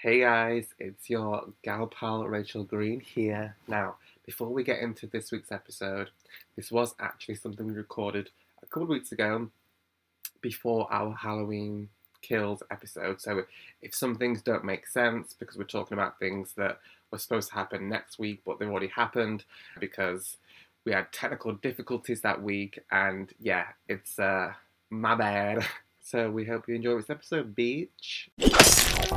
Hey guys, it's your gal pal Rachel Green here. Now, before we get into this week's episode, this was actually something we recorded a couple of weeks ago before our Halloween Kills episode. So, if some things don't make sense because we're talking about things that were supposed to happen next week but they've already happened because we had technical difficulties that week, and yeah, it's uh, my bad. So, we hope you enjoy this episode, beach. Hey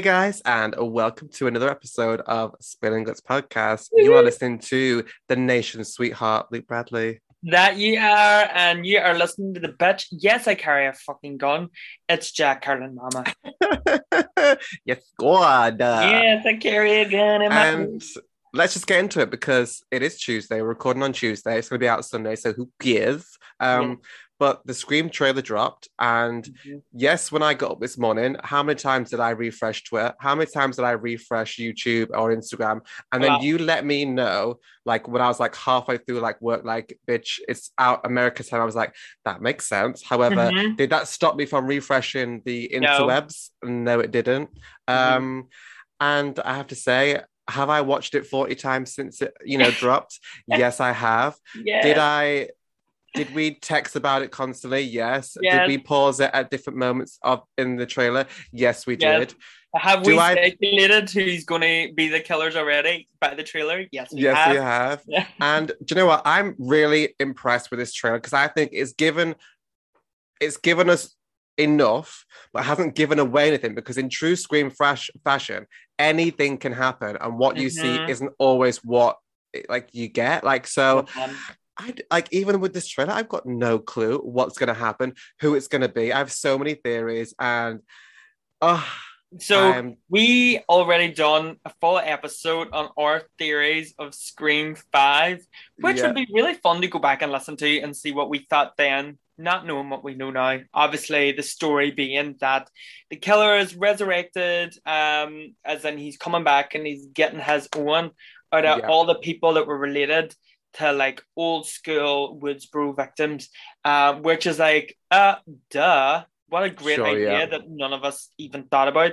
guys, and welcome to another episode of Spilling Guts Podcast. You are listening to the nation's sweetheart, Luke Bradley. That you are, and you are listening to the bitch. Yes, I carry a fucking gun. It's Jack Carlin Mama. yes, God. yes, I carry a gun in my And let's just get into it because it is Tuesday. We're recording on Tuesday. It's going to be out Sunday, so who cares? Um, But the Scream trailer dropped, and Mhm. yes, when I got up this morning, how many times did I refresh Twitter? How many times did I refresh YouTube or Instagram? And then Wow. you let me know, like when I was like halfway through like work, like bitch, it's out America time. I was like, that makes sense. However, Mhm. did that stop me from refreshing the interwebs? No, it didn't. Mhm. Um, and I have to say, have I watched it 40 times since it, you know, dropped? yes, I have. Did I did we text about it constantly? Yes. Yes. Did we pause it at different moments of in the trailer? Yes, we Yes. did. Have do we I- speculated who's going to be the killers already by the trailer? Yes, we yes, have. we have. Yeah. And do you know what? I'm really impressed with this trailer because I think it's given it's given us enough, but hasn't given away anything because in true Scream fash- fashion, anything can happen, and what you see Mhm. isn't always what like you get. Like so, Um, I like even with this trailer, I've got no clue what's going to happen, who it's going to be. I have so many theories, and oh, so I'm we already done a full episode on our theories of Scream Five, which Yeah. would be really fun to go back and listen to and see what we thought then, not knowing what we know now. Obviously, the story being that the killer is resurrected, um, as in he's coming back and he's getting his own out of Yeah. all the people that were related to like old school Woodsboro victims, um, which is like, uh, duh. What a great Sure, idea yeah. that none of us even thought about.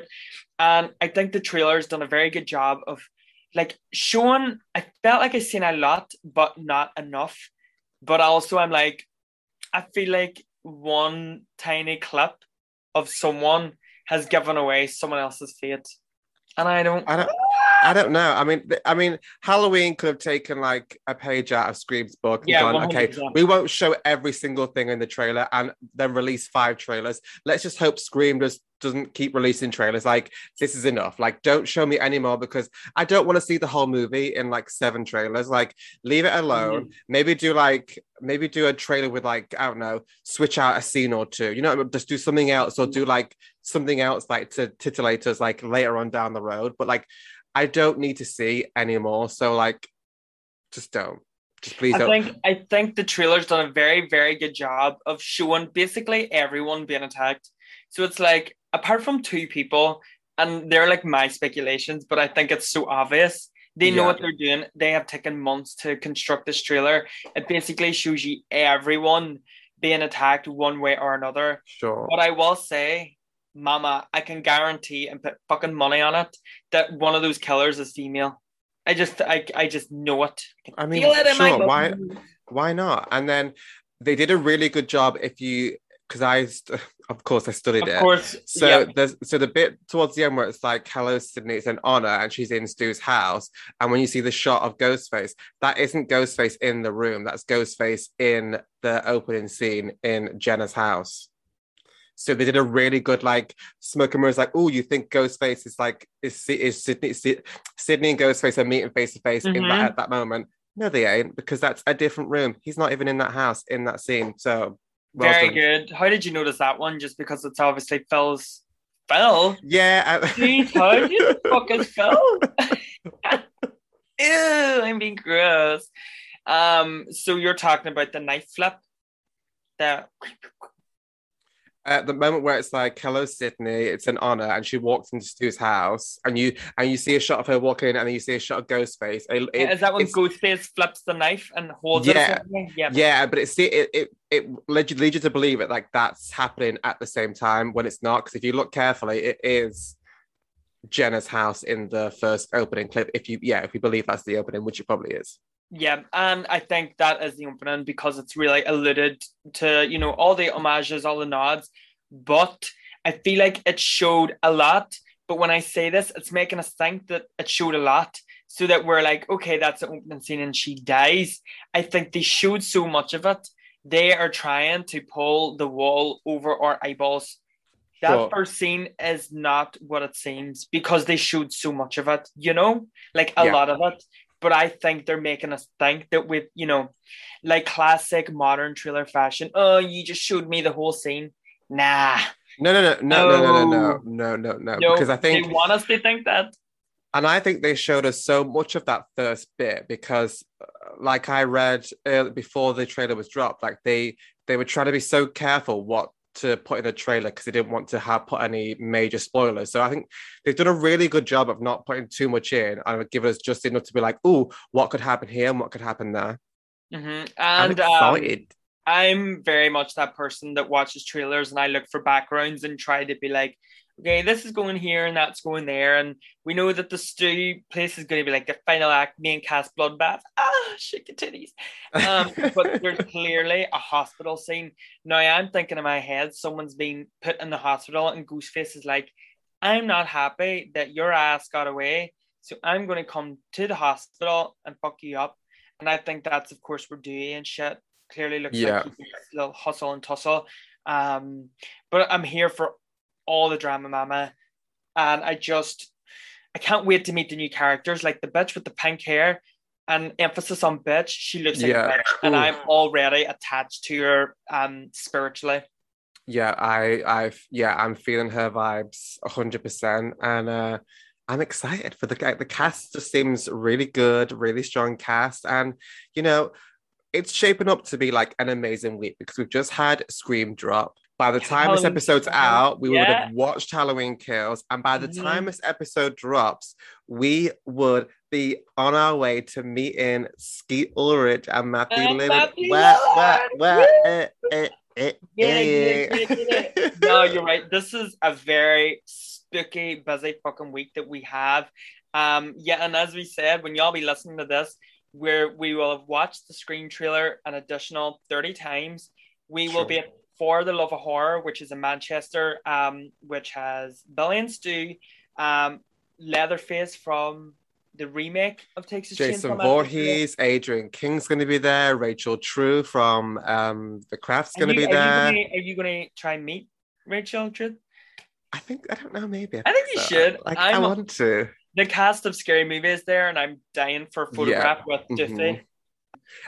And I think the trailer's done a very good job of like showing I felt like I've seen a lot, but not enough. But also I'm like, I feel like one tiny clip of someone has given away someone else's fate. And I don't I don't I don't know. I mean, I mean, Halloween could have taken like a page out of Scream's book and Yeah, gone, okay, 100%. we won't show every single thing in the trailer and then release five trailers. Let's just hope Scream just doesn't keep releasing trailers. Like, this is enough. Like, don't show me anymore because I don't want to see the whole movie in like seven trailers. Like, leave it alone. Mm-hmm. Maybe do like, maybe do a trailer with like, I don't know, switch out a scene or two. You know, just do something else or do like something else like to titillate us like later on down the road. But like, I don't need to see anymore. So like, just don't. Just please I don't. think I think the trailer's done a very, very good job of showing basically everyone being attacked. So it's like apart from two people, and they're like my speculations, but I think it's so obvious. They know Yeah. what they're doing. They have taken months to construct this trailer. It basically shows you everyone being attacked one way or another. sure. But I will say, Mama, I can guarantee and put fucking money on it that one of those killers is female. I just I, I just know it. I mean, Feel it in my sure. Why? Why not? And then they did a really good job. If you, because I, of course, I studied Of it. course. So yeah. there's so the bit towards the end where it's like, "Hello, Sidney," it's an honor, and she's in Stu's house. And when you see the shot of Ghostface, that isn't Ghostface in the room. That's Ghostface in the opening scene in Jenna's house. So they did a really good like smoke and mirrors. Like, oh, you think Ghostface is like is is Sidney Sy- Sidney and Ghostface are meeting face to face in that Mhm. at that moment? No, they ain't because that's a different room. He's not even in that house in that scene. So well Very done. good. How did you notice that one? Just because it's obviously Phil's Phil. Yeah. I- Jeez, how do you fuck is Phil? Ew, I'm being gross. Um, so you're talking about the knife flip The at the moment where it's like hello sidney it's an honor and she walks into stu's house and you and you see a shot of her walking in and then you see a shot of ghostface it, it, is that when Ghostface flips the knife and holds Yeah. it? Yeah. yeah but it's it it it leads you, leads you to believe it like that's happening at the same time when it's not because if you look carefully it is jenna's house in the first opening clip if you yeah if you believe that's the opening which it probably is Yeah, and I think that is the opening because it's really alluded to, you know, all the homages, all the nods. But I feel like it showed a lot. But when I say this, it's making us think that it showed a lot. So that we're like, okay, that's the opening scene and she dies. I think they showed so much of it. They are trying to pull the wall over our eyeballs. That Sure. first scene is not what it seems because they showed so much of it, you know, like a Yeah. lot of it but I think they're making us think that with you know, like classic modern trailer fashion. Oh, you just showed me the whole scene. Nah, no no no no no no no no no no no no, because i think they want us to think that. And I think they showed us so much of that first bit because, uh, like I read uh, before the trailer was dropped, like they they were trying to be so careful what to put in a trailer because they didn't want to have put any major spoilers. So I think they've done a really good job of not putting too much in and given us just enough to be like, oh, what could happen here and what could happen there. Mhm. I'm And um, excited. I'm very much that person that watches trailers and I look for backgrounds and try to be like, okay, this is going here and that's going there. And we know that the Stu place is going to be like the final act, main cast bloodbath. Ah, shake your titties. Um, but there's clearly a hospital scene. Now I'm thinking in my head, someone's been put in the hospital and Ghostface is like, I'm not happy that your ass got away. So I'm going to come to the hospital and fuck you up. And I think that's, of course, we're Dewey and shit. Clearly looks Yeah. like a little hustle and tussle. Um, but I'm here for all the drama, mama. And I just, I can't wait to meet the new characters, like the bitch with the pink hair and emphasis on bitch. She looks like Yeah. a bitch, and Ooh. I'm already attached to her um spiritually. yeah, I I yeah, I'm feeling her vibes hundred percent, and uh, I'm excited for the the cast. Just seems really good, really strong cast, and you know, it's shaping up to be like an amazing week because we've just had Scream drop. By the time this episode's Kills. out, we would have watched Halloween Kills, and by the Mhm. time this episode drops, we would be on our way to meeting Skeet Ulrich and Matthew And. Matthew Where, where, where, eh, eh, eh, get it. no, you're right. This is a very spooky, busy fucking week that we have. Um, yeah, and as we said, when y'all be listening to this, where we will have watched the Scream trailer an additional 30 times. We will be For the Love of Horror, which is in Manchester, um, which has Billy and Stu, um, Leatherface from the remake of Texas Jason Chainsaw. Voorhees, Adrienne King's going to be there, Rachel True from um, The Craft's going to you- be are there. You gonna, are you going to try and meet Rachel True? I think I don't know, maybe. I think you so. should. Like i I'm- want to. the cast of Scary Movie is there, and I'm dying for a photograph with mhm. Doofy.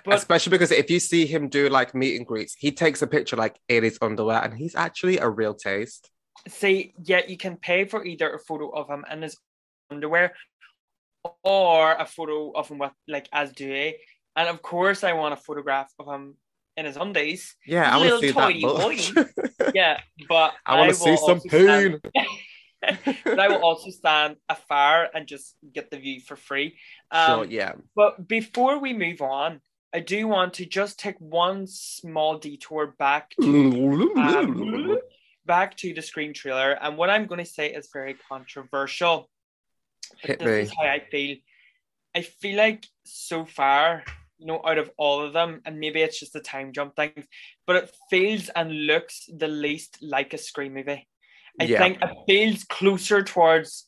But Especially because if you see him do like meet and greets, he takes a picture like in his underwear, and he's actually a real taste. see, yeah, you can pay for either a photo of him in his underwear or a photo of him with like as Dewey. And of course, I want a photograph of him in his undies. Yeah, I want to see that. Yeah, but I want to see some pain. but I will also stand afar and just get the view for free. Um, sure, yeah. But before we move on, I do want to just take one small detour back to um, back to the Scream trailer. And what I'm going to say is very controversial. Hit this me. is how I feel. I feel like so far, you know, out of all of them, and maybe it's just the time jump thing, but it feels and looks the least like a Scream movie. I Yeah. think it feels closer towards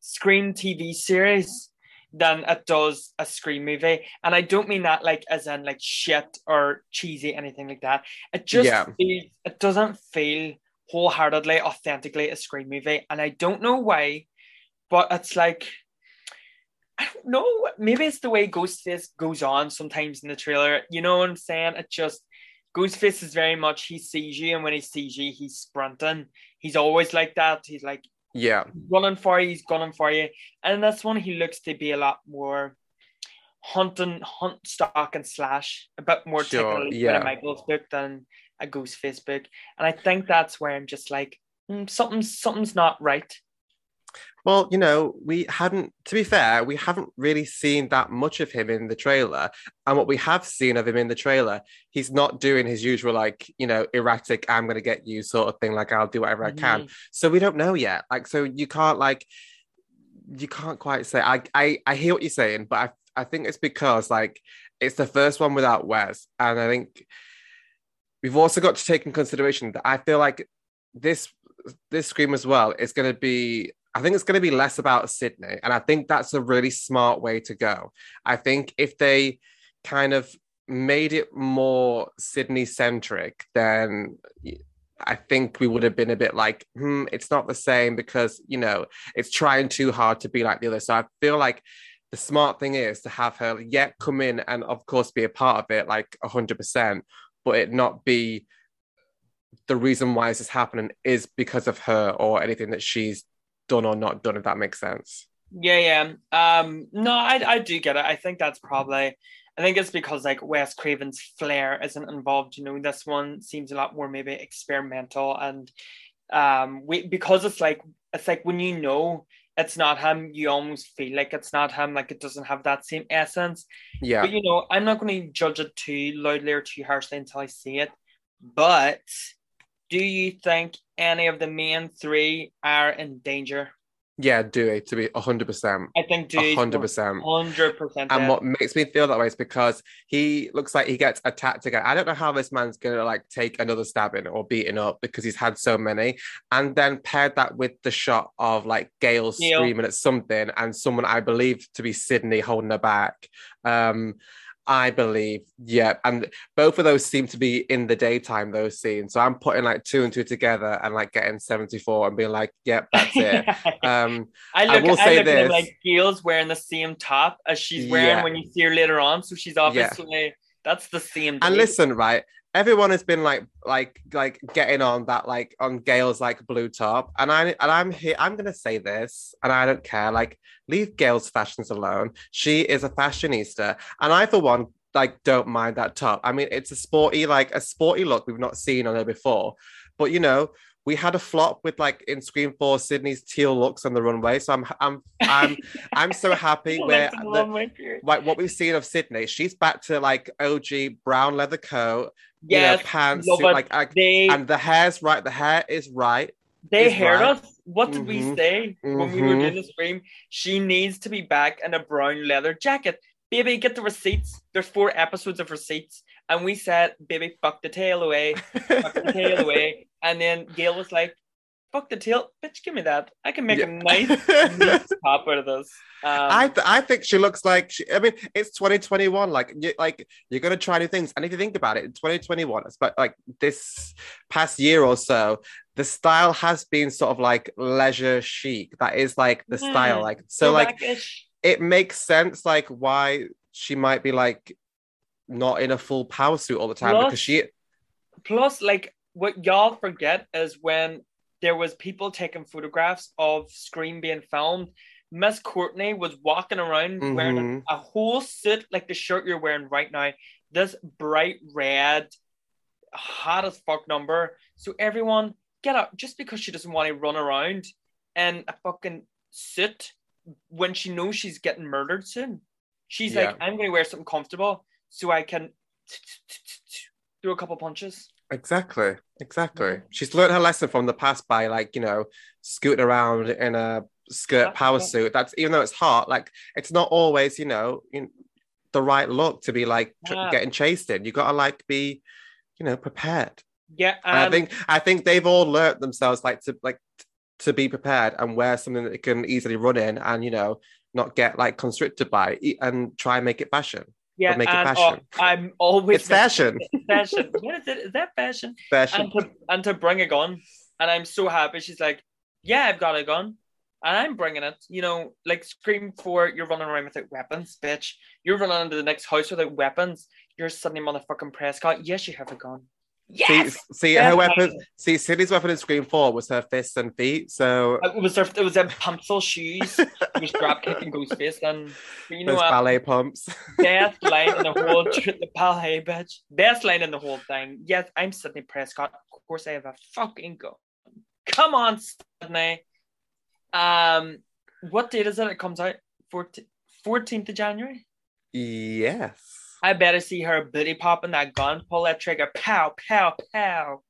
Scream TV series than it does a Scream movie. And I don't mean that like as in like shit or cheesy, anything like that. It just Yeah. feels it doesn't feel wholeheartedly, authentically a Scream movie. And I don't know why, but it's like I don't know. Maybe it's the way Ghostface goes on sometimes in the trailer. You know what I'm saying? It just Ghostface is very much he sees you, and when he sees you, he's sprinting. He's always like that. He's like Yeah, running for you, he's gunning for you. And in this one, he looks to be a lot more hunt and hunt, stalk and slash a bit more Sure, technically yeah. with Michael's book than a Ghostface book, and I think that's where I'm just like mm, something's something's not right. Well, you know, we hadn't, to be fair, we haven't really seen that much of him in the trailer. And what we have seen of him in the trailer, he's not doing his usual, like, you know, erratic, I'm going to get you sort of thing, like, I'll do whatever I can. So we don't know yet. Like, so you can't, like, you can't quite say. I, I, I hear what you're saying, but I, I think it's because, like, it's the first one without Wes. And I think we've also got to take in consideration that I feel like this this scream as well is going to be I think it's going to be less about Sidney. And I think that's a really smart way to go. I think if they kind of made it more Sidney centric, then I think we would have been a bit like, hmm, it's not the same because, you know, it's trying too hard to be like the other. So I feel like the smart thing is to have her yet come in and, of course, be a part of it like 100%, but it not be the reason why this is happening is because of her or anything that she's done or not done, if that makes sense. Yeah, yeah. Um, no, I I do get it. I think that's probably. I think it's because like Wes Craven's flair isn't involved. You know, this one seems a lot more maybe experimental and um we because it's like it's like when you know it's not him, you almost feel like it's not him, like it doesn't have that same essence. Yeah. But you know, I'm not going to judge it too loudly or too harshly until I see it. But do you think any of the main three are in danger? Yeah, Dewey, to be 100%. I think Dewey's 100%. 100% And what makes me feel that way is because he looks like he gets attacked again. I don't know how this man's gonna like take another stabbing or beating up because he's had so many. And then paired that with the shot of like Gail Gail. screaming at something and someone I believe to be Sidney holding her back. Um, I believe, yeah, and both of those seem to be in the daytime. Those scenes, so I'm putting like two and two together and like getting 74 and being like, "Yep, that's it." um, I I look, will I say look at like Gail's wearing the same top as she's wearing Yeah. when you see her later on. So she's obviously that's the same. And listen, right? Everyone has been like, like, like getting on that, like, on Gail's like blue top, and I and I'm here. I'm gonna say this, and I don't care. Like, leave Gail's fashions alone. She is a fashionista, and I, for one, like, don't mind that top. I mean, it's a sporty, like, a sporty look we've not seen on her before. But you know, we had a flop with like in Scream Four, Sidney's teal looks on the runway. So I'm, I'm, I'm, I'm so happy where. Like the the- runway period. like what we've seen of Sidney, she's back to like OG brown leather coat, you know, pants, suit, like, like they and the hair's right. The hair is right. they heard right. us. What did we Mhm. say when we were doing the stream? She needs to be back in a brown leather jacket. Baby, get the receipts. There's four episodes of receipts. And we said, baby, fuck the tail away. fuck the tail away. And then Gail was like, fuck the tail. Bitch, give me that. I can make Yeah. a nice, top out of this. Um, I th- I think she looks like she, I mean it's 2021 like you like you're gonna try new things and if you think about it in 2021 it's but like this past year or so the style has been sort of like leisure chic that is like the style Mm, like so like throwback-ish. it makes sense like why she might be like not in a full power suit all the time Plus- because she plus like what y'all forget is when there was people taking photographs of Scream being filmed miss courteney was walking around wearing Mhm. a, a whole suit like the shirt you're wearing right now this bright red hot as fuck number. So everyone get up just because she doesn't want to run around in a fucking suit when she knows she's getting murdered soon. She's like i'm going to wear something comfortable so i can do a couple punches Exactly, exactly. Mhm. She's learned her lesson from the past by like, you know, scooting around in a skirt Yeah, power yeah. suit. That's even though it's hot, like it's not always, you know, in, the right look to be like tr- Yeah. getting chased in. You gotta like be, you know, prepared. Yeah, And I think I think they've all learnt themselves like to like t- to be prepared and wear something that they can easily run in and you know not get like constricted by and try and make it fashion. Yeah, make it and, uh, fashion. I'm always It's fashion. fashion. What is it? Is that fashion? Fashion. And to and to bring a gun, and I'm so happy. She's like, "Yeah, I've got a gun, and I'm bringing it." You know, like Scream for you're running around without weapons, bitch. You're running into the next house without weapons. You're suddenly motherfucking Prescott. Yes, you have a gun. Yes. See, see her weapon. See, Cindy's weapon in Scream Four was her fists and feet. So It was her, it was them pencil shoes. It was drop kicking Ghostface and you know those what? ballet pumps. Best line in the whole the ballet bitch. Best line in the whole thing. Yes, I'm Sidney Prescott. Of course, I have a fucking gun. Come on, Sidney. Um, what date is it? It comes out 14th of January. yes. I better see her booty popping that gun, pull that trigger, pow, pow, pow.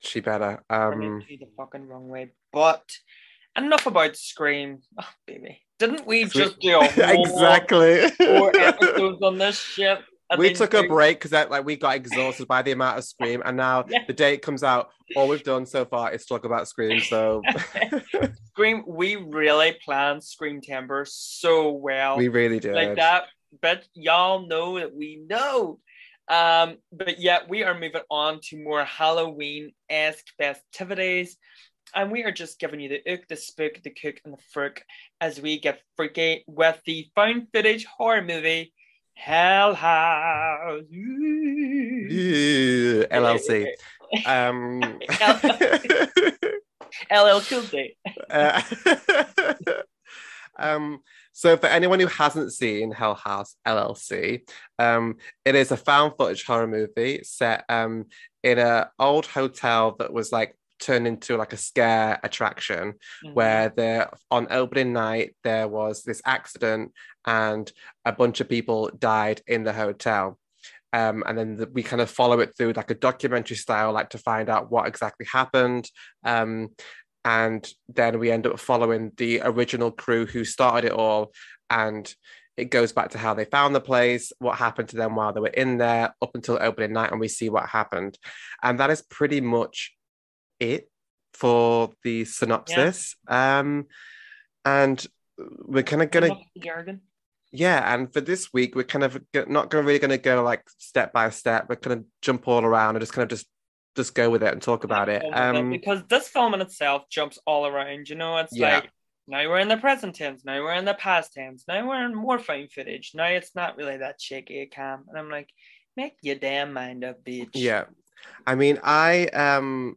She better. Um. it the fucking wrong way. But enough about Scream. Oh, baby. Didn't we just do exactly. four episodes on this shit? We took a break because like we got exhausted by the amount of Scream, and now Yeah. the date comes out. All we've done so far is talk about Scream. So Scream, we really planned Screamtember so well. we really did. like that, but y'all know that we know. Um, but yet we are moving on to more Halloween-esque festivities. And we are just giving you the ook, the spook, the cook, and the frick as we get freaky with the found footage horror movie Hell House. Ew, LLC. Um. LL Cool J. Uh, um, so for anyone who hasn't seen Hell House LLC, um, it is a found footage horror movie set um, in an old hotel that was like turned into like a scare attraction Mm-hmm. where there on opening night there was this accident and a bunch of people died in the hotel um, and then the, we kind of follow it through like a documentary style like to find out what exactly happened um, and then we end up following the original crew who started it all and it goes back to how they found the place what happened to them while they were in there up until opening night and we see what happened. And that is pretty much it for the synopsis. Um and we're kind of gonna Enough of the jargon. yeah and for this week we're kind of not gonna really gonna go like step by step. We're gonna jump all around and just kind of just just go with it and talk about it um because this film in itself jumps all around. You know, it's Yeah. like now we're in the present tense, now we're in the past tense, now we're in more fine footage. Now it's not really that shaky cam, and I'm like, make your damn mind up, bitch. Yeah. I mean, I um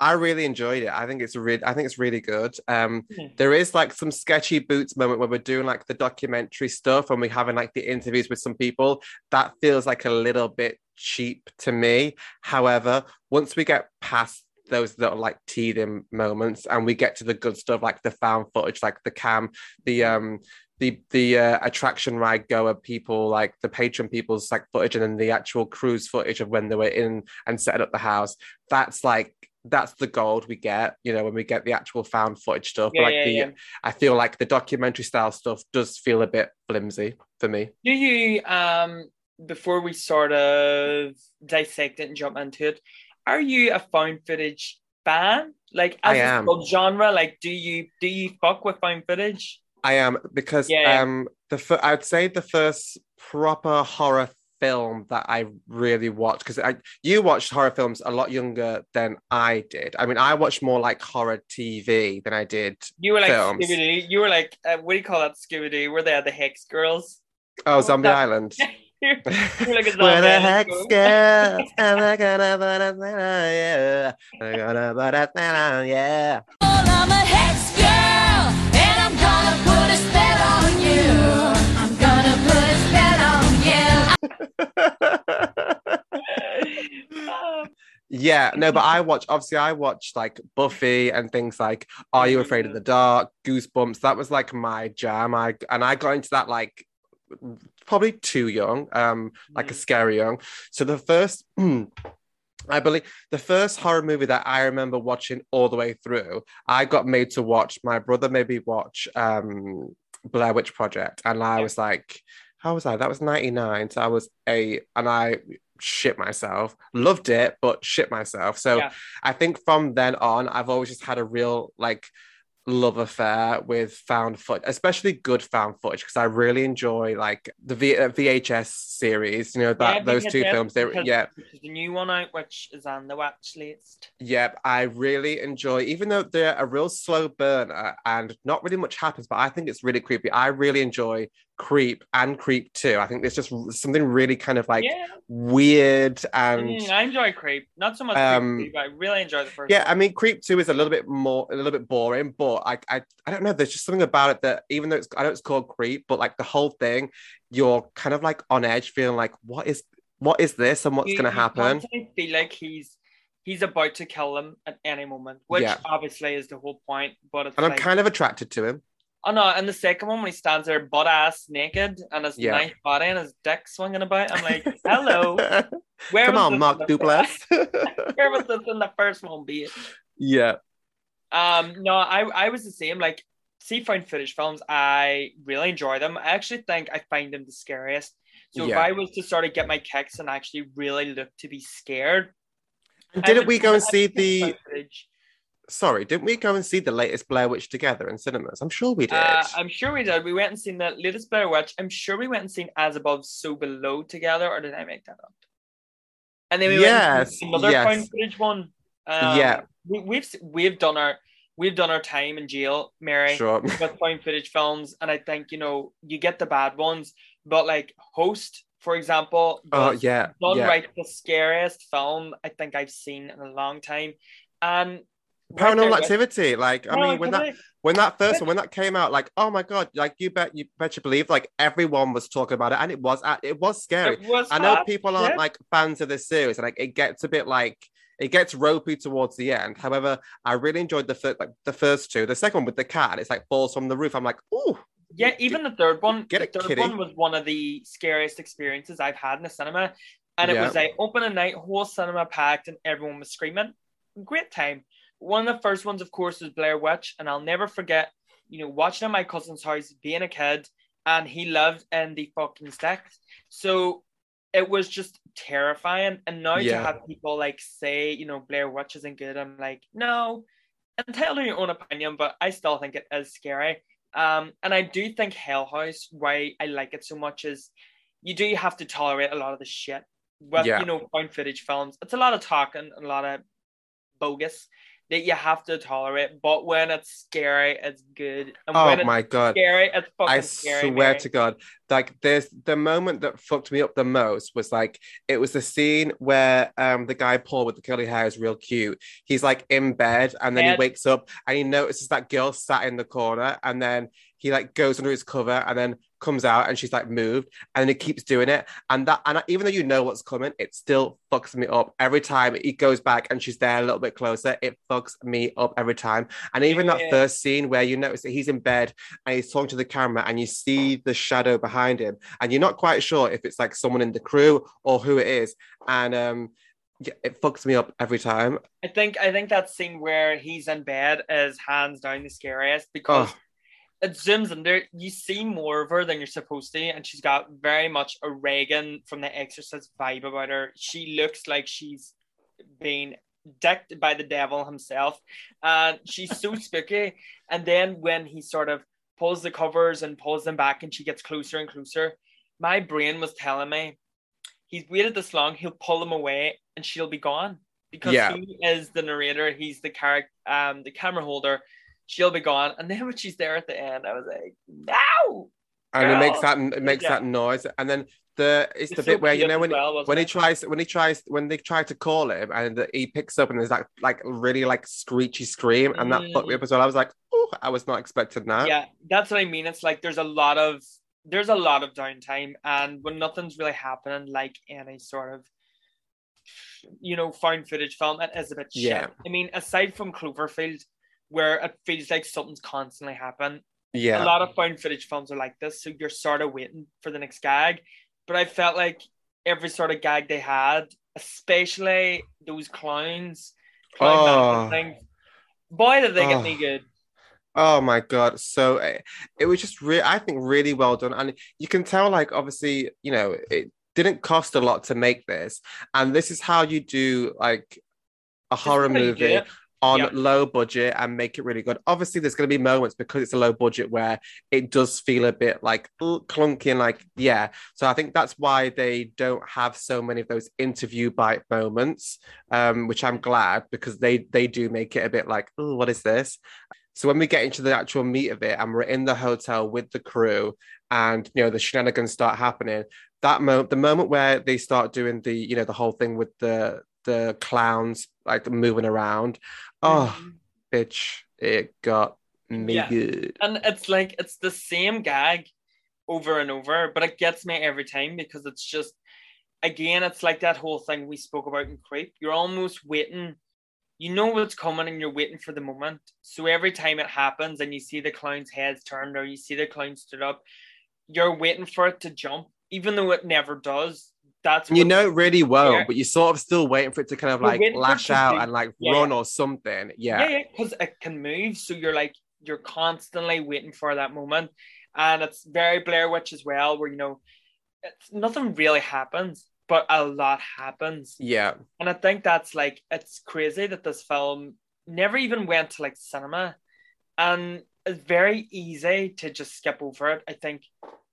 I really enjoyed it. I think it's really I think it's really good. Um Mhm. there is like some sketchy boots moment where we're doing like the documentary stuff and we're having like the interviews with some people. That feels like a little bit cheap to me. However, once we get past those little like teething moments and we get to the good stuff like the found footage, like the cam, the um the the uh, attraction ride goer people like the patron people's like footage and then the actual cruise footage of when they were in and setting up the house that's like that's the gold we get you know when we get the actual found footage stuff Yeah, like yeah, the yeah. i feel like the documentary style stuff does feel a bit flimsy for me Do you um before we sort of dissect it and jump into it, are you a found footage fan? Like I as am. a genre, like do you do you fuck with found footage? i am because Yeah. um the i'd say the first proper horror film that i really watched because i you watched horror films a lot younger than i did i mean i watched more like horror tv than i did You were like Films. Scooby Doo. You were like uh, what do you call that Scooby Doo? Were they the Hex Girls? oh zombie that- island You're you're like a Where the zombie. hex girls? Am I gonna put us down? Yeah. I'm gonna put us down, yeah. I'm a hex girl, yeah, no, but I watch obviously I watched like Buffy and things like Are You Afraid of the Dark, Goosebumps. That was like my jam. I and I got into that like probably too young, um, like a Mhm. scary young. So the first I believe the first horror movie that I remember watching all the way through, I got made to watch. My brother maybe watch um, Blair Witch Project, and I was like, "How was I?" That was ninety nine, so I was eight, and I shit myself. Loved it, but shit myself. So Yeah. I think from then on, I've always just had a real like love affair with found footage, especially good found footage, because I really enjoy like the v- uh, VHS series. You know that Yeah, those two films. They yeah. A new one out which is on the watch list. Yep, I really enjoy, even though they're a real slow burner and not really much happens, but I think it's really creepy. I really enjoy Creep and Creep 2. I think there's just something really kind of like yeah, weird and mm, I enjoy Creep. Not so much Um, Creep, but I really enjoy the first. yeah, one. I mean, Creep Two is a little bit more, a little bit boring, but I, I, I don't know. There's just something about it that even though it's, I know it's called Creep, but like the whole thing, you're kind of like on edge, feeling like, what is, what is this, and what's You- gonna you happen? I feel like he's he's about to kill them at any moment, which Yeah. obviously is the whole point. But And I'm like, kind of attracted to him. Oh no, and the second one when he stands there butt ass naked and his Yeah. nice body and his dick swinging about, I'm like, hello. Where Come on, Mark Duplass. Where was this in the first one, be it? yeah, Um, no, I I was the same. Like, see found footage films, I really enjoy them. I actually think I find them the scariest. So if I was to sort of get my kicks and actually really look to be scared, and didn't we go and see the? footage. Sorry, didn't we go and see the latest Blair Witch together in cinemas? I'm sure we did. Uh, I'm sure we did. We went and seen the latest Blair Witch. I'm sure we went and seen As Above, So Below together, or did I make that up? And then we went and Yes, seen another yes. found footage one. Um, Yeah. we, we've we've done our we've done our time in jail, Mary. sure. with found footage films, and I think you know you get the bad ones, but like Host, for example, Oh yeah, done yeah. right the scariest film I think I've seen in a long time, and Paranormal Activity. Like, I mean, when that Activity, when that first one when that came out, like, oh my god, like you bet you bet you believe, like everyone was talking about it, and it was uh, it was scary. it was I know people aren't yeah. like fans of this series, and like it gets a bit like it gets ropey towards the end. However, I really enjoyed the first like the first two. The second one with the cat, it's like falls from the roof. I'm like, oh, Yeah, even the third one. Get the it, third kitty. one was one of the scariest experiences I've had in the cinema, and it Yeah. was like open at night, whole cinema packed, and everyone was screaming. Great time. One of the first ones, of course, was Blair Witch, and I'll never forget. You know, watching at my cousin's house, being a kid, and he lived in the fucking sticks, so it was just terrifying. And now to have people like say, you know, Blair Witch isn't good, I'm like, no, entirely your own opinion, but I still think it is scary. Um, and I do think Hell House, why I like it so much is you do have to tolerate a lot of the shit with Yeah. you know found footage films. It's a lot of talking and a lot of bogus that you have to tolerate. But when it's scary, it's good. And oh when it's my god. scary, it's fucking I scary. swear Mary. to God, like there's the moment that fucked me up the most was like it was the scene where um the guy Paul with the curly hair is real cute. He's like in bed and then he wakes up and he notices that girl sat in the corner and then he like goes under his cover and then comes out and she's like moved and then he keeps doing it and that and even though you know what's coming, it still fucks me up every time he goes back and she's there a little bit closer. It fucks me up every time. And even that first scene where you notice that he's in bed and he's talking to the camera and you see the shadow behind him and you're not quite sure if it's like someone in the crew or who it is and um yeah, it fucks me up every time I think I think that scene where he's in bed is hands down the scariest because Oh. It zooms in there. You see more of her than you're supposed to, and she's got very much a Regan from The Exorcist vibe about her. She looks like she's been decked by the devil himself, and she's so spooky. And then when he sort of pulls the covers and pulls them back, and she gets closer and closer, my brain was telling me he's waited this long, he'll pull them away, and she'll be gone because Yeah. he is the narrator, he's the character, um, the camera holder. She'll be gone, and then when she's there at the end, I was like, "No!" and it makes that it makes Yeah. that noise and then the it's, the It's bit where you know when well, when he tries when he tries when they try to call him and the, he picks up and there's that like really like screechy scream and that fucked me Mm. up as well I was like oh I was not expecting that yeah, that's what I mean. It's like there's a lot of there's a lot of downtime, and when nothing's really happening, like any sort of you know found footage film, it is a bit shit. Yeah. I mean, aside from Cloverfield, where it feels like something's constantly happening, yeah a lot of found footage films are like this, so you're sort of waiting for the next gag. But I felt like every sort of gag they had, especially those clowns, clown Oh. things, boy, did they Oh. get me good. Oh my god! So eh, it was just really, I think, really well done, and you can tell, like, obviously, you know, it didn't cost a lot to make this, and this is how you do like a horror This is how you do movie. On Yeah. low budget and make it really good. Obviously, there's going to be moments because it's a low budget where it does feel a bit like clunky and like yeah. So I think that's why they don't have so many of those interview bite moments, um, which I'm glad because they they do make it a bit like oh, what is this? So when we get into the actual meat of it and we're in the hotel with the crew and you know the shenanigans start happening. That moment, the moment where they start doing the you know the whole thing with the the clowns like moving around. Oh, Mhm. bitch, it got me Yeah. good. and it's like it's the same gag over and over, but it gets me every time because it's just again, it's like that whole thing we spoke about in Creep. You're almost waiting, you know what's coming, and you're waiting for the moment. So every time it happens, and you see the clown's heads turned or you see the clown stood up, you're waiting for it to jump, even though it never does. That's you know it really well, Yeah. but you're sort of still waiting for it to kind of like waiting for it lash out and like Yeah, run or something. Yeah. yeah, yeah, because it can move. So you're like you're constantly waiting for that moment, and it's very Blair Witch as well, where you know it's nothing really happens, but a lot happens, Yeah. and I think that's like it's crazy that this film never even went to like cinema, and it's very easy to just skip over it. I think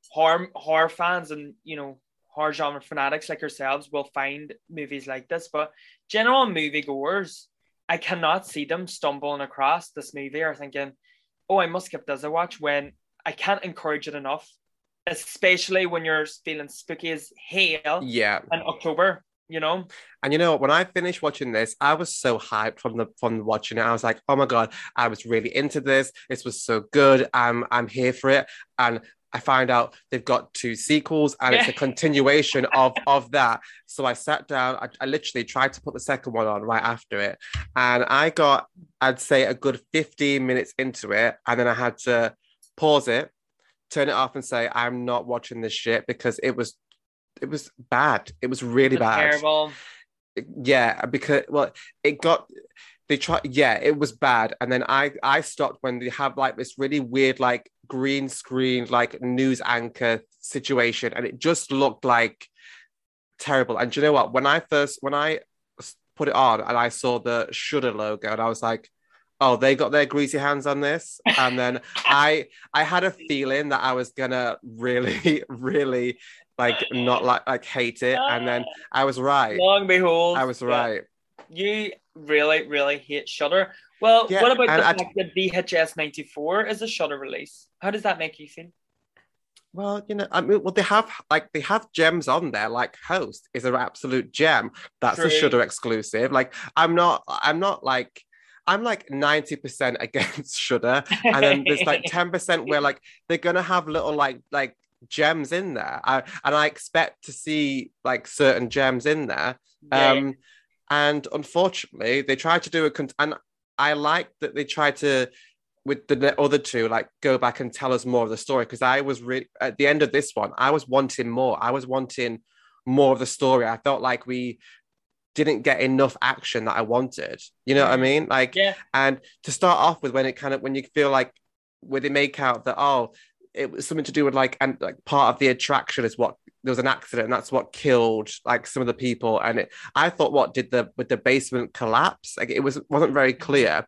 horror horror fans and you know horror genre fanatics like yourselves will find movies like this, but general moviegoers, I cannot see them stumbling across this movie or thinking, "Oh, I must give this a watch." When I can't encourage it enough, especially when you're feeling spooky as hell Yeah. in October. You know, And you know? When I finished watching this, I was so hyped from the from watching it. I was like, oh my god, I was really into this. This was so good. I'm I'm here for it. And I find out they've got two sequels and it's a continuation of of that. So I sat down, I, I literally tried to put the second one on right after it. And I got, I'd say a good 15 minutes into it. And then I had to pause it, turn it off and say, I'm not watching this shit because it was it was bad. It was really bad terrible. yeah because well it got they try yeah it was bad. And then i i stopped when they have like this really weird like green screen like news anchor situation and it just looked like terrible. And do you know what? When i first when i put it on and i saw the shudder logo and i was like oh they got their greasy hands on this. And then i i had a feeling that i was gonna really really like not like like hate it. And then ah. i was right. Long behold, I was right. You really, really hate Shudder. Well, Yeah, what about the I- fact that VHS ninety four is a Shudder release? How does that make you feel? Well, you know, I mean, well, they have like they have gems on there. Like Host is an absolute gem. That's a Shudder exclusive. Like I'm not, I'm not like, I'm like ninety percent against Shudder, and then there's like ten percent where like they're gonna have little like like gems in there. I, and I expect to see like certain gems in there. Yeah, Um, and unfortunately, they tried to do a con- and I like that they tried to with the other two like go back and tell us more of the story because I was really at the end of this one, I was wanting more. I was wanting more of the story. I felt like we didn't get enough action that I wanted. You know what I Mhm. mean? Like, yeah, and to start off with, when it kind of when you feel like where they make out that oh, it was something to do with like and like part of the attraction is what there was an accident and that's what killed like some of the people and it I thought what did the with the basement collapse like it was wasn't very clear.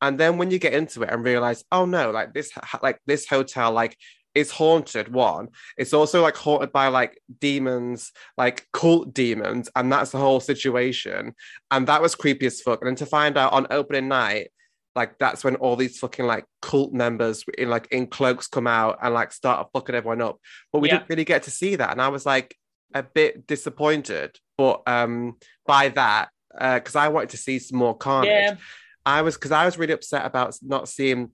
And then when you get into it and realize oh no like this like this hotel like is haunted one. It's also like haunted by like demons like cult demons and that's the whole situation. And that was creepy as fuck. And then to find out on opening night like that's when all these fucking like cult members in like in cloaks come out and like start fucking everyone up but we Yeah. didn't really get to see that and i was like a bit disappointed but um by that because i wanted to see some more carnage yeah, I was because I was really upset about not seeing.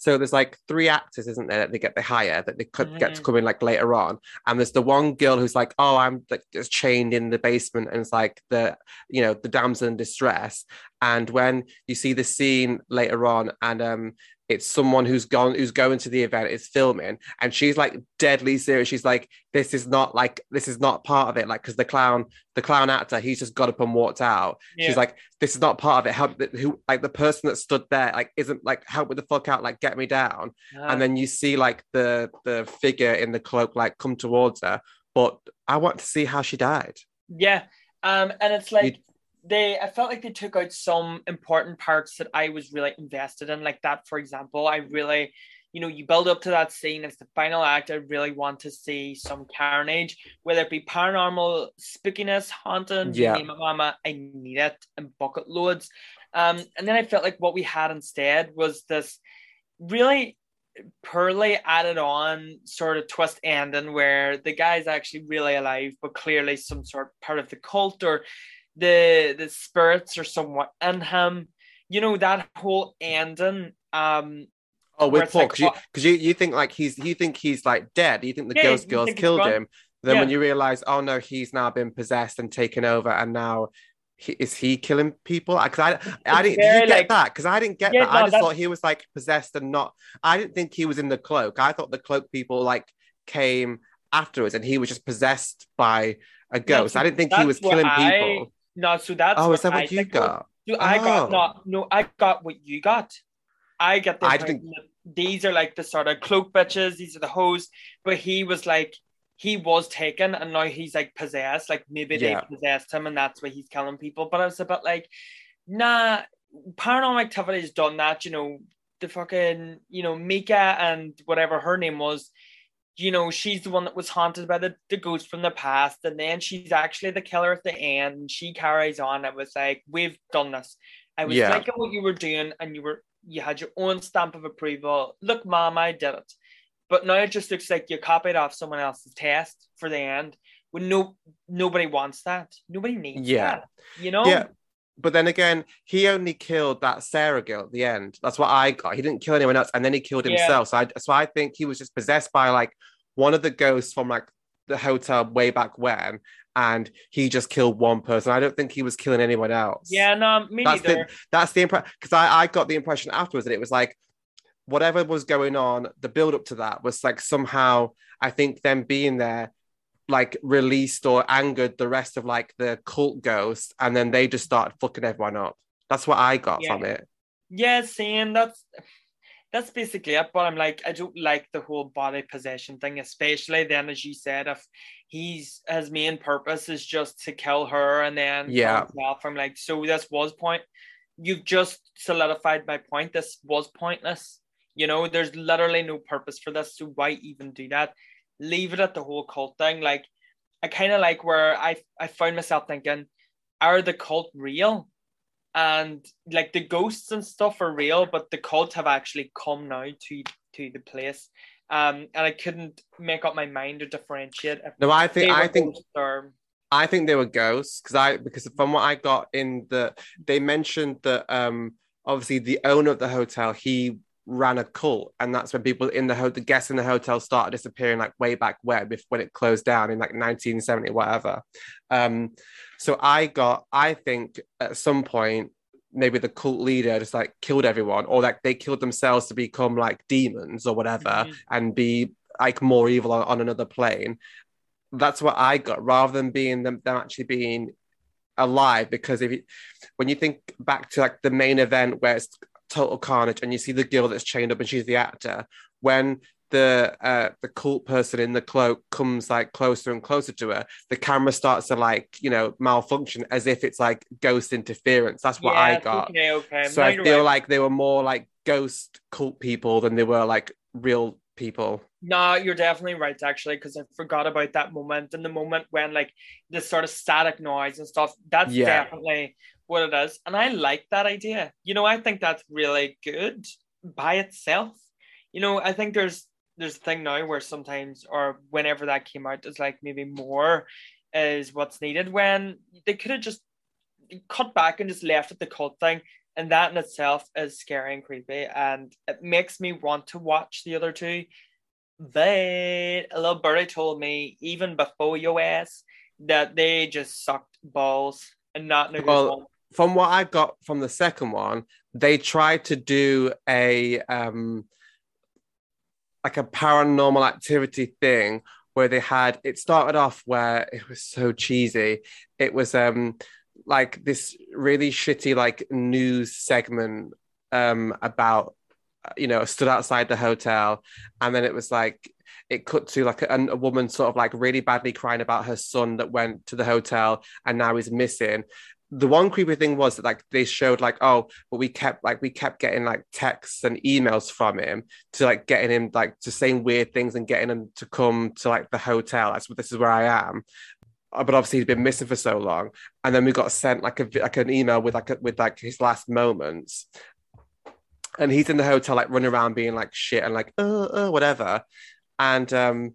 So there's like three actors, isn't there, that they get the hire that they could get to Mhm. come in like later on, and there's the one girl who's like, oh, I'm like just chained in the basement, and it's like the you know the damsel in distress, and when you see the scene later on, and um, it's someone who's gone who's going to the event, is filming, and she's like deadly serious. She's like, this is not like this is not part of it, like because the clown, the clown actor, he's just got up and walked out. yeah. She's like, this is not part of it. Help the- who like the person that stood there, like, isn't like help with the fuck out, like get me down. And then you see like the the figure in the cloak like come towards her. But I want to see how she died. Yeah. Um, and it's like they I felt like they took out some important parts that I was really invested in. Like that, for example, I really, you know, you build up to that scene, it's the final act. I really want to see some carnage, whether it be paranormal spookiness, haunting, Yeah. you name it, mama. I need it in bucket loads. Um, and then I felt like what we had instead was this really poorly added on sort of twist ending where the guy's actually really alive, but clearly some sort of part of the cult or the the spirits are somewhat in him. You know that whole ending. Um, Oh, with Paul, like, because you, you, you think like he's you think he's like dead. You think the Yeah, ghost girls killed him. Then when you realize, oh no, he's now been possessed and taken over, and now he, is he killing people? Because I, I didn't. Did you get like- that? Because I didn't get Yeah, that. no, I just that's- thought he was like possessed and not. I didn't think he was in the cloak. I thought the cloak people like came afterwards, and he was just possessed by a ghost. I didn't think he was killing I- people. No, so that's Oh, is that I what you think got? So I got Oh. no, no, I got what you got. I get the I impression these are like the sort of cloak bitches. These are the hoes, but he was like he was taken, and now he's like possessed. Like maybe Yeah. they possessed him, and that's why he's killing people. But I was a bit like, nah. Paranormal Activity has done that. You know, the fucking you know Mika and whatever her name was. You know, she's the one that was haunted by the, the ghost from the past, and then she's actually the killer at the end. And she carries on. It was like, we've done this. I was Yeah. liking what you were doing, and you were you had your own stamp of approval. Look, mom, I did it. But now it just looks like you copied off someone else's test for the end. When no nobody wants that. Nobody needs Yeah. that. You know? Yeah. But then again, he only killed that Sarah girl at the end. That's what I got. He didn't kill anyone else, and then he killed Yeah. himself. So I, so I think he was just possessed by like one of the ghosts from like the hotel way back when, and he just killed one person. I don't think he was killing anyone else. Yeah, no, me That's neither. the that's the impression because I, I got the impression afterwards that it was like whatever was going on, the build up to that was like somehow I think them being there like released or angered the rest of like the cult ghosts, and then they just started fucking everyone up. That's what I got Yeah. from it. Yeah, seeing that's that's basically it. But I'm like, I don't like the whole body possession thing, especially then, as you said, if he's his main purpose is just to kill her and then Yeah. I'm like, so this was point. You've just solidified my point. This was pointless. You know, there's literally no purpose for this. So why even do that? Leave it at the whole cult thing. Like, I kind of like where I I found myself thinking, are the cult real? and like the ghosts and stuff are real, but the cult have actually come now to to the place. Um, and I couldn't make up my mind to differentiate. If No, I think I think or I think they were ghosts because I because from what I got in the they mentioned that um obviously the owner of the hotel he ran a cult and that's when people in the the guests in the hotel started disappearing like way back when when it closed down in like 1970 whatever um so I got I think at some point maybe the cult leader just like killed everyone or like they killed themselves to become like demons or whatever Mhm. and be like more evil on, on another plane that's what I got rather than being them, them actually being alive. Because if you, when you think back to like the main event where it's total carnage and you see the girl that's chained up and she's the actor, when the uh the cult person in the cloak comes like closer and closer to her, the camera starts to like you know malfunction as if it's like ghost interference. That's what I got. Okay, okay. So No, I feel right. like they were more like ghost cult people than they were like real people. No, you're definitely right, actually, because I forgot about that moment and the moment when like this sort of static noise and stuff. That's Yeah. definitely what it is. And I like that idea. You know, I think that's really good by itself. You know, I think there's there's a thing now where sometimes or whenever that came out, it's like maybe more is what's needed when they could have just cut back and just left it the cult thing. And that in itself is scary and creepy. And it makes me want to watch the other two. But a little birdie told me even before your ass that they just sucked balls and not in a good Well. From what I got from the second one, they tried to do a um like a paranormal activity thing where they had it started off where it was so cheesy. It was um like this really shitty like news segment um about you know stood outside the hotel and then it was like it cut to like a, a woman sort of like really badly crying about her son that went to the hotel and now he's missing the one creepy thing was that like they showed like oh but we kept like we kept getting like texts and emails from him to like getting him like to saying weird things and getting him to come to like the hotel. That's this is where i am. Uh, but obviously he's been missing for so long. And then we got sent like a like an email with like a, with like his last moments. And he's in the hotel like running around being like shit and like uh, uh whatever. And um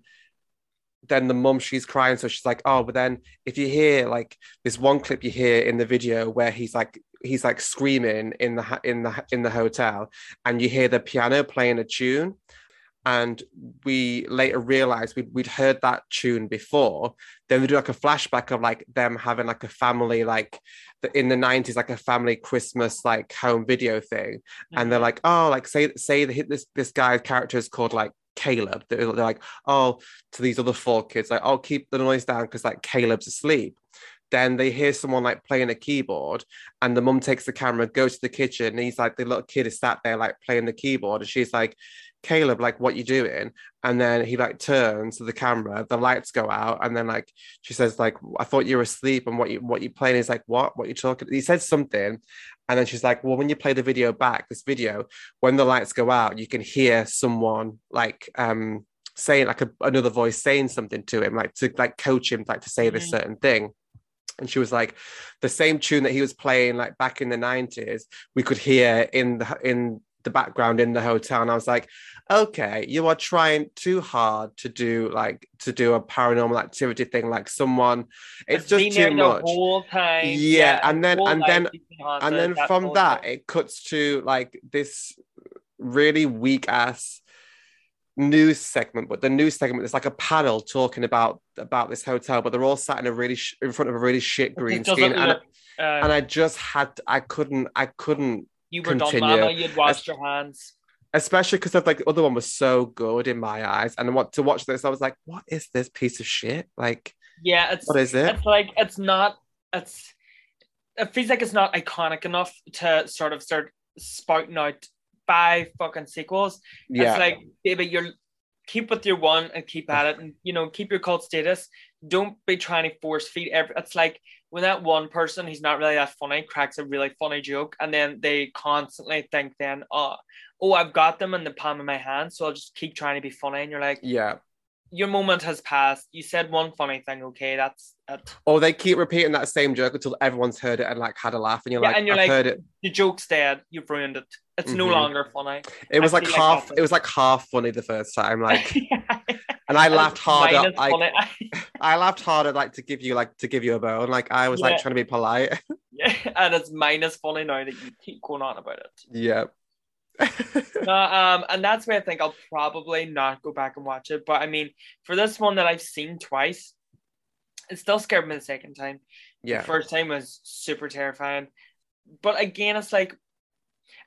then the mum she's crying. So she's like oh but then if you hear like this one clip you hear in the video where he's like he's like screaming in the in the in the hotel and you hear the piano playing a tune and we later realized we'd, we'd heard that tune before then they do like a flashback of like them having like a family like the, in the 90s like a family christmas like home video thing. And they're mm-hmm. like oh like say say the, this this guy's character is called like caleb. They're, they're like oh to these other four kids like I'll oh keep the noise down because like caleb's asleep. Then they hear someone like playing a keyboard and the mum takes the camera goes to the kitchen and he's like the little kid is sat there like playing the keyboard and she's like caleb like what you doing? And then he like turns to the camera the lights go out and then like she says like i thought you were asleep and what you what you playing? Is like what? What you talking he said something and then she's like well when you play the video back this video when the lights go out you can hear someone like um saying like a, another voice saying something to him like to like coach him like to say this Mhm. certain thing. And she was like the same tune that he was playing like back in the 90s we could hear in the in the background in the hotel and i was like okay you are trying too hard to do like to do a paranormal activity thing like someone it's just too much time. Yeah, and then- and then- and then that from that thing. it cuts to like this really weak ass news segment but the news segment is like a panel talking about about this hotel but they're all sat in a really sh- in front of a really shit green screen doesn't and, look, uh, and i just had i couldn't i couldn't you were continue. done, Mama. You'd washed your hands. especially because like the other one was so good in my eyes and what to watch this i was like what is this piece of shit like Yeah, it's what is it it's like it's not it's it feels like it's not iconic enough to sort of start spouting out five fucking sequels. yeah It's like, baby, you're keep with your one and keep at it, and you know, keep your cult status. Don't be trying to force feed every. It's like when that one person who's not really that funny cracks a really funny joke, and then they constantly think, then, oh, oh, I've got them in the palm of my hand, so I'll just keep trying to be funny. And you're like, yeah your moment has passed. You said one funny thing, okay, that's it. or they keep repeating that same joke until everyone's heard it and like had a laugh and you're Yeah, like and you're i've like, heard it The joke's dead. You've ruined it. It's no Mhm. longer funny. It was I like feel like half. it was like half funny the first time, like, Yeah. And I laughed harder. Like. I laughed harder, like to give you, like to give you a bone. Like I was like trying to be polite. yeah, and it's minus funny now that you keep going on about it. yeah. No, um, and that's why I think I'll probably not go back and watch it. But I mean, for this one that I've seen twice, it still scared me the second time. yeah. The first time was super terrifying. But again, it's like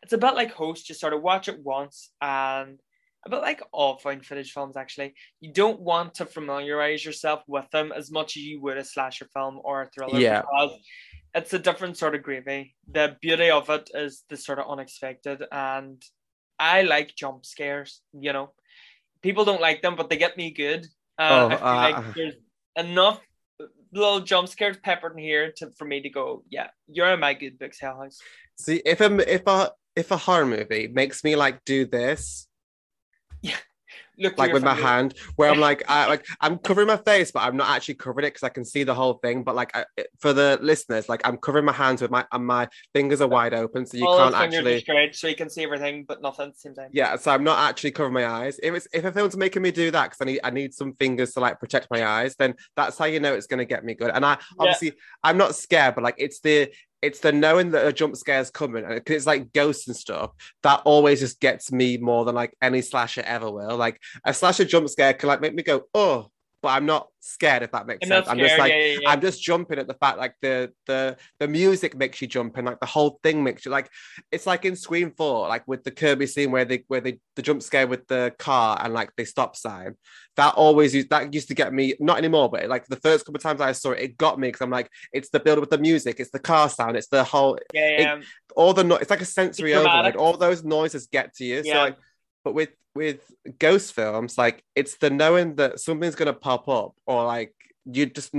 it's a bit like host, you sort of watch it once and a bit like all found footage films actually. You don't want to familiarize yourself with them as much as you would a slasher film or a thriller Yeah. it's a different sort of gravy. The beauty of it is the sort of unexpected and I like jump scares, you know. People don't like them, but they get me good. Uh, Oh, I feel uh, like there's enough little jump scares peppered in here to for me to go, yeah, you're in my good books, Hell House. See, if a if a if a horror movie makes me like do this, Look like with my hand, where I'm like, I like I'm covering my face, but I'm not actually covering it because I can see the whole thing. But like I, for the listeners, like I'm covering my hands with my and my fingers are wide open, so you All can't his fingers are actually. so you can see everything, but nothing at the same time. Yeah, so I'm not actually covering my eyes. If it's if a film's making me do that because I need I need some fingers to like protect my eyes, then that's how you know it's gonna get me good. And I obviously I'm not scared, but like it's the it's the knowing that a jump scare's coming, and it's like ghosts and stuff, that always just gets me more than like any slasher ever will. Like a slasher jump scare can like make me go oh, but I'm not scared if that makes I'm sense. I'm just like yeah, yeah, yeah. I'm just jumping at the fact like the the the music makes you jump and like the whole thing makes you like it's like in Scream 4, like with the Kirby scene where they where they the jump scare with the car and like the stop sign. That always used that used to get me, not anymore, but like the first couple of times I saw it, it got me because I'm like, it's the build with the music, it's the car sound, it's the whole yeah, yeah. all the no- it's like a sensory overload. All those noises get to you. So like, but with with ghost films, like it's the knowing that something's gonna pop up or like you just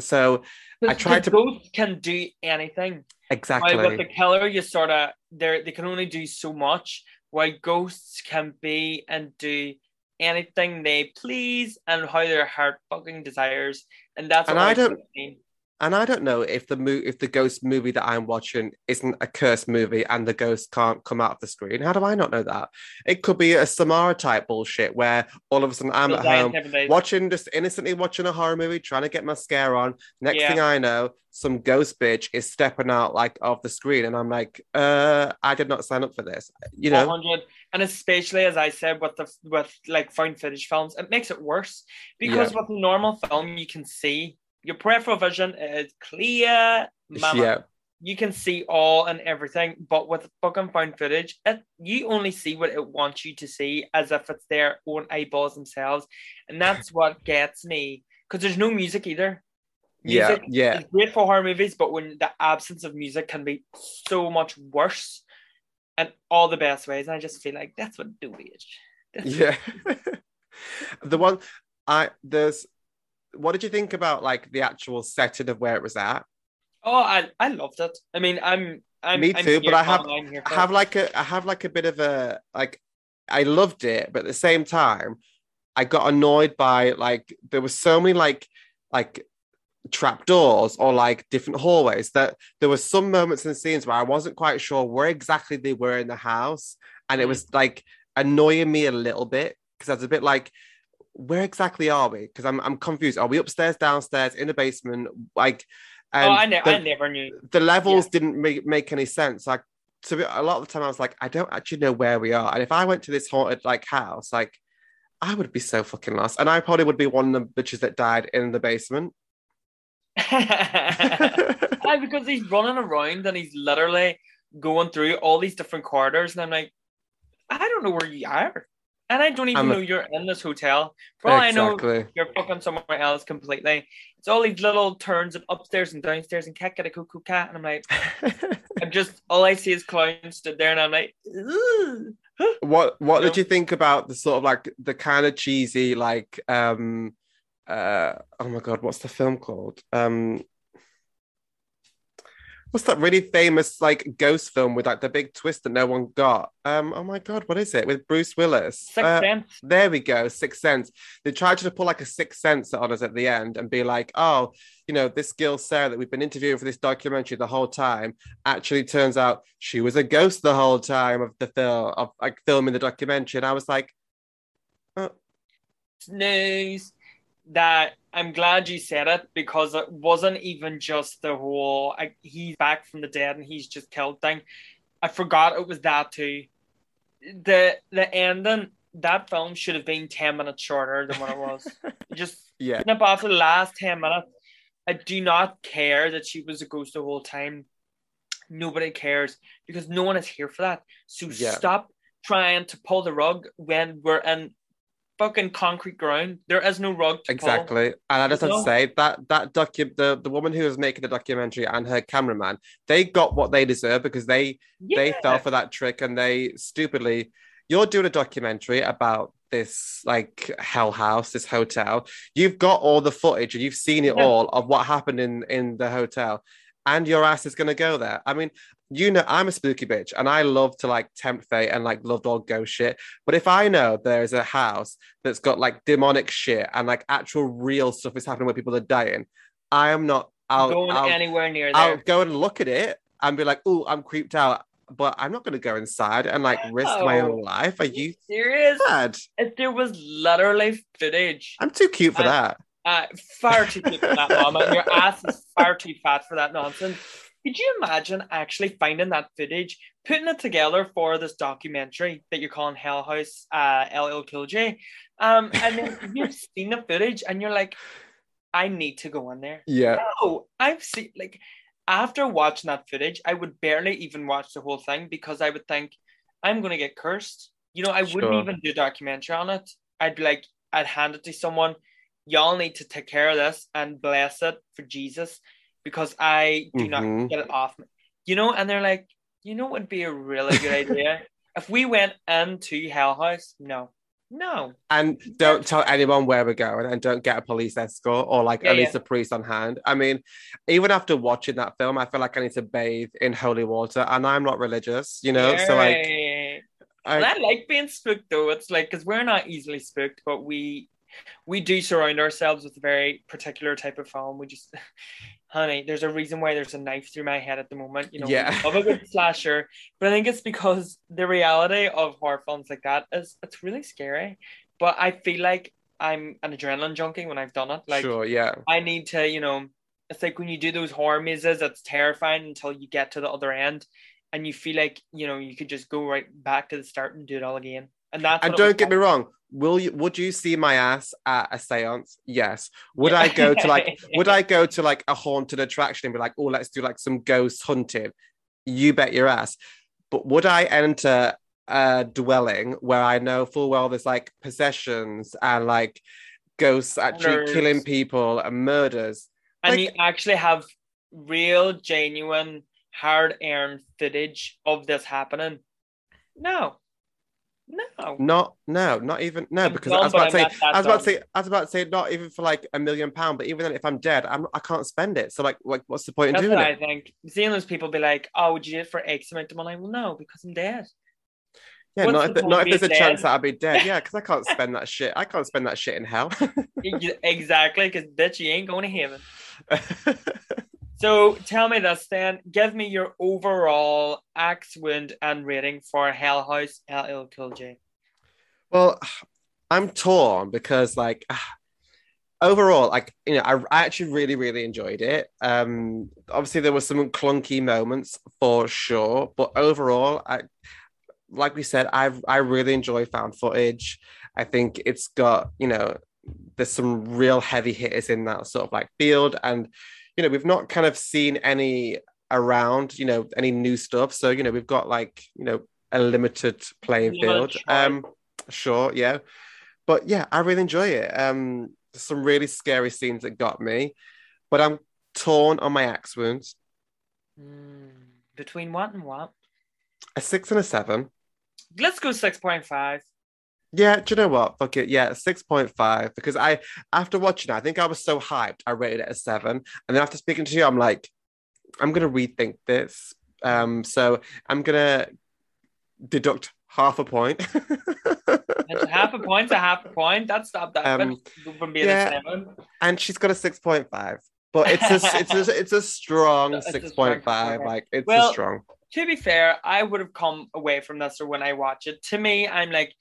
so I tried to- ghost can do anything. exactly While with the killer, you sort of they they can only do so much. While ghosts can be and do anything they please and how their heart fucking desires, and that's And what I don't- gets me. And I don't know if the mo- if the ghost movie that I'm watching isn't a cursed movie and the ghost can't come out of the screen. How do I not know that? It could be a Samara type bullshit where all of a sudden I'm Still at home watching, just innocently watching a horror movie, trying to get my scare on. Next Yeah. thing I know, some ghost bitch is stepping out like off the screen, and I'm like, uh, I did not sign up for this. You know, 100 and especially as i said with the with like found footage films it makes it worse because with a normal film you can see your peripheral vision is clear mama. yeah, you can see all and everything but with fucking found footage it, you only see what it wants you to see as if it's their own eyeballs themselves and that's what gets me because there's no music either yeah, music yeah. is great for horror movies, but when the absence of music can be so much worse in all the best ways, and I just feel like that's what do is. Yeah. the one I there's what did you think about like the actual setting of where it was at? Oh, I I loved it. I mean, I'm I'm Me I'm too, but I have- I'm I have like a I have like a bit of a like I loved it, but at the same time, I got annoyed by like there were so many like like trap doors or like different hallways that there were some moments and scenes where I wasn't quite sure where exactly they were in the house. And it Mm. was like annoying me a little bit because I was a bit like, where exactly are we? Because I'm I'm confused. Are we upstairs, downstairs, in the basement? Like oh, I, ne- the- I never knew. the levels didn't make, make any sense. Like to be, a lot of the time, I was like, I don't actually know where we are. And if I went to this haunted like house, like I would be so fucking lost. And I probably would be one of the bitches that died in the basement. Aye, because he's running around and he's literally going through all these different corridors, and I'm like, I don't know where you are, and I don't even I'm a- know you're in this hotel. For all I know, you're fucking somewhere else completely. It's all these little turns of upstairs and downstairs and cat get a cuckoo cat, and I'm like, I'm just all I see is clowns stood there, and I'm like, what What You did you think about the sort of like the kind of cheesy like um uh oh my god what's the film called um what's that really famous like ghost film with like the big twist that no one got um oh my god what is it with Bruce Willis Sixth Uh, Sense. There we go, Sixth Sense. They tried to pull like a Sixth Sense on us at the end and be like, oh, you know, this girl Sarah that we've been interviewing for this documentary the whole time actually turns out she was a ghost the whole time of the film, of like filming the documentary. And I was like, news that I'm glad you said it because it wasn't even just the whole I, he's back from the dead and he's just killed thing. I forgot it was that too. The the ending that film should have been ten minutes shorter than what it was. just yeah, up after the last ten minutes. I do not care that she was a ghost the whole time. Nobody cares because no one is here for that. So Yeah. stop trying to pull the rug when we're in fucking concrete ground. There is no rug to exactly. And I just have to say that that docu the, the woman who was making the documentary and her cameraman, they got what they deserve because they pull. they fell for that trick and they stupidly you're doing a documentary about this like hell house this hotel you've got all the footage and you've seen it Yeah. all of what happened in in the hotel and your ass is going to go there i mean you know i'm a spooky bitch and i love to like tempt fate and like love all ghost shit but if i know there's a house that's got like demonic shit and like actual real stuff is happening where people are dying i am not i'll, going I'll anywhere near there. I'll go and look at it and be like, oh, I'm creeped out, but I'm not going to go inside and like risk my own life. Are you serious? mad? If there was literally footage, I'm too cute for that. uh, far too cute for that, mama. and Your ass is far too fat for that nonsense. Could you imagine actually finding that footage, putting it together for this documentary that you're calling Hell House, uh, LL Cool J, um, and then you've seen the footage and you're like, I need to go in there. Yeah. No, I've seen like after watching that footage, I would barely even watch the whole thing because I would think I'm gonna get cursed. You know, I Sure. wouldn't even do a documentary on it. I'd be like, I'd hand it to someone. Y'all need to take care of this and bless it for Jesus because I do Mhm. not get it off me. You know, and they're like, you know, what would be a really good idea if we went into Hell House. No, no, And don't tell anyone where we're going and don't get a police escort or like Yeah, at least a priest on hand. I mean, even after watching that film, I feel like I need to bathe in holy water and I'm not religious, you know? So like, I, I like being spooked though. It's like because we're not easily spooked, but we we do surround ourselves with a very particular type of film. We just honey, there's a reason why there's a knife through my head at the moment. You know, Yeah. love a good slasher, but I think it's because the reality of horror films like that is it's really scary. But I feel like I'm an adrenaline junkie when I've done it. Like sure, yeah. I need to, you know, it's like when you do those horror mazes, it's terrifying until you get to the other end, and you feel like you know you could just go right back to the start and do it all again. And that's And what it was don't get me wrong. Will you? Would you see my ass at a séance? Yes. Would I go to like? would I go to like a haunted attraction and be like, oh, let's do like some ghost hunting? You bet your ass. But would I enter a dwelling where I know full well there's like possessions and like ghosts actually Murders. killing people and murders? and Like- you actually have real, genuine, hard-earned footage of this happening. No, no. Not no, not even no, because I was about to say, I'm not that I was about to say, I was about to say, not even for like a million pound, but even then, if I'm dead, I'm I can't spend it. So like, like, what's the point in doing what it? I think. Seeing those people be like, "Oh, would you do it for X amount of money?" Well, no, because I'm dead. Yeah, What's not if, the- not if there's a chance that I'll be dead. Yeah, because I can't spend that shit. I can't spend that shit in hell. exactly, because bitch, you ain't going to heaven. So tell me this then. Give me your overall axe wound and rating for Hell House LL Cool J. well, I'm torn because like overall, like you know, I, I actually really, really enjoyed it. Um, obviously there were some clunky moments for sure, but overall, I like we said, I I really enjoy found footage. I think it's got you know, there's some real heavy hitters in that sort of like field, and you know, we've not kind of seen any around, you know, any new stuff. So you know, we've got like you know a limited playing field. Um, sure, yeah, but yeah, I really enjoy it. Um, some really scary scenes that got me, but I'm torn on my axe wounds. Hmm, between what and what? A six and a seven. Let's go 6.5. Yeah, do you know what? Fuck it. Yeah, 6.5. Because I, after watching it, I think I was so hyped, I rated it a seven. And then after speaking to you, I'm like, I'm going to rethink this. Um, so I'm going to deduct half a point. Half a point to half a point. That stopped that Um, from being yeah. a seven. and she's got a 6.5. But it's a, it's a, it's a strong It's a strong 6.5. okay. Like, it's Well- a strong. To be fair, I would have come away from this or when I watch it. To me, I'm like,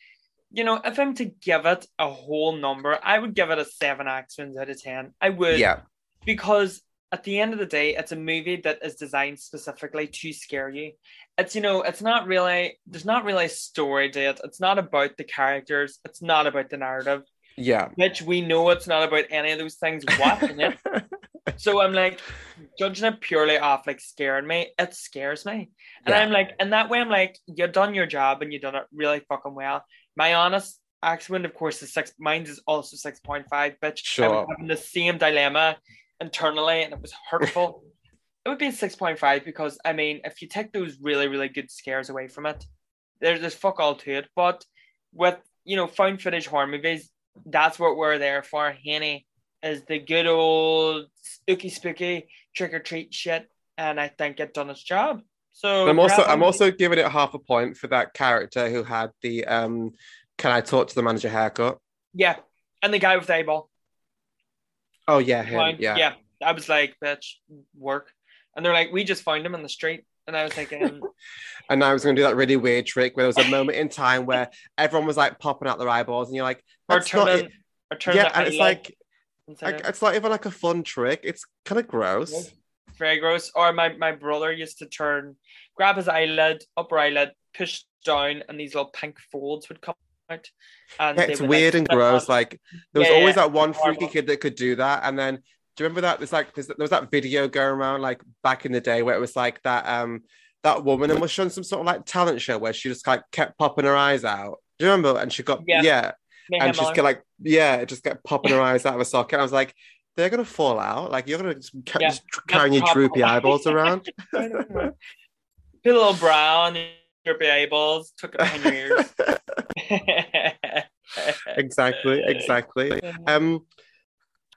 you know, if I'm to give it a whole number, I would give it a seven wounds out of ten. I would Yeah. because at the end of the day, it's a movie that is designed specifically to scare you. It's you know, it's not really there's not really a story to it. It's not about the characters. It's not about the narrative. Yeah. Which we know it's not about any of those things watching it. So I'm like judging it purely off like scaring me. It scares me, and Yeah. I'm like, in that way, I'm like, you've done your job and you've done it really fucking well. My honest accident, of course, is six. Mine is also six point five. Bitch, I Sure. was having the same dilemma internally, and it was hurtful. it would be six point five because I mean, if you take those really really good scares away from it, there's there's fuck all to it. But with you know found footage horror movies, that's what we're there for. Henny is the good old spooky spooky trick or treat shit, and I think it done its job. So I'm also I'm also giving it half a point for that character who had the um can I talk to the manager haircut? yeah, and the guy with the eyeball. Oh yeah, him. Yeah. yeah. I was like, bitch, work, and they're like, we just found him in the street, and I was thinking, And I was going to do that really weird trick where there was a moment in time where everyone was like popping out their eyeballs, and you're like, or That's not turning, it. yeah, and it's like, like out. it's not even like a fun trick. It's kind of gross. Very gross. Or my, my brother used to turn, grab his eyelid, upper eyelid, push down, and these little pink folds would come out. And it's weird like, and gross. on. Like there was Yeah, always yeah, that one freaky horrible. kid that could do that, and then do you remember that? There's like there was that video going around like back in the day where it was like that um that woman and was showing some sort of like talent show where she just like kept popping her eyes out. Do you remember? And she got Yeah. yeah, and she's like yeah, it just kept popping her eyes out of a socket. I was like, they're gonna fall out. Like you're gonna just, ca- Yeah, just carrying your droopy eyeballs around. Put a little brow on your eyeballs, took it behind your ears. exactly, exactly. Um,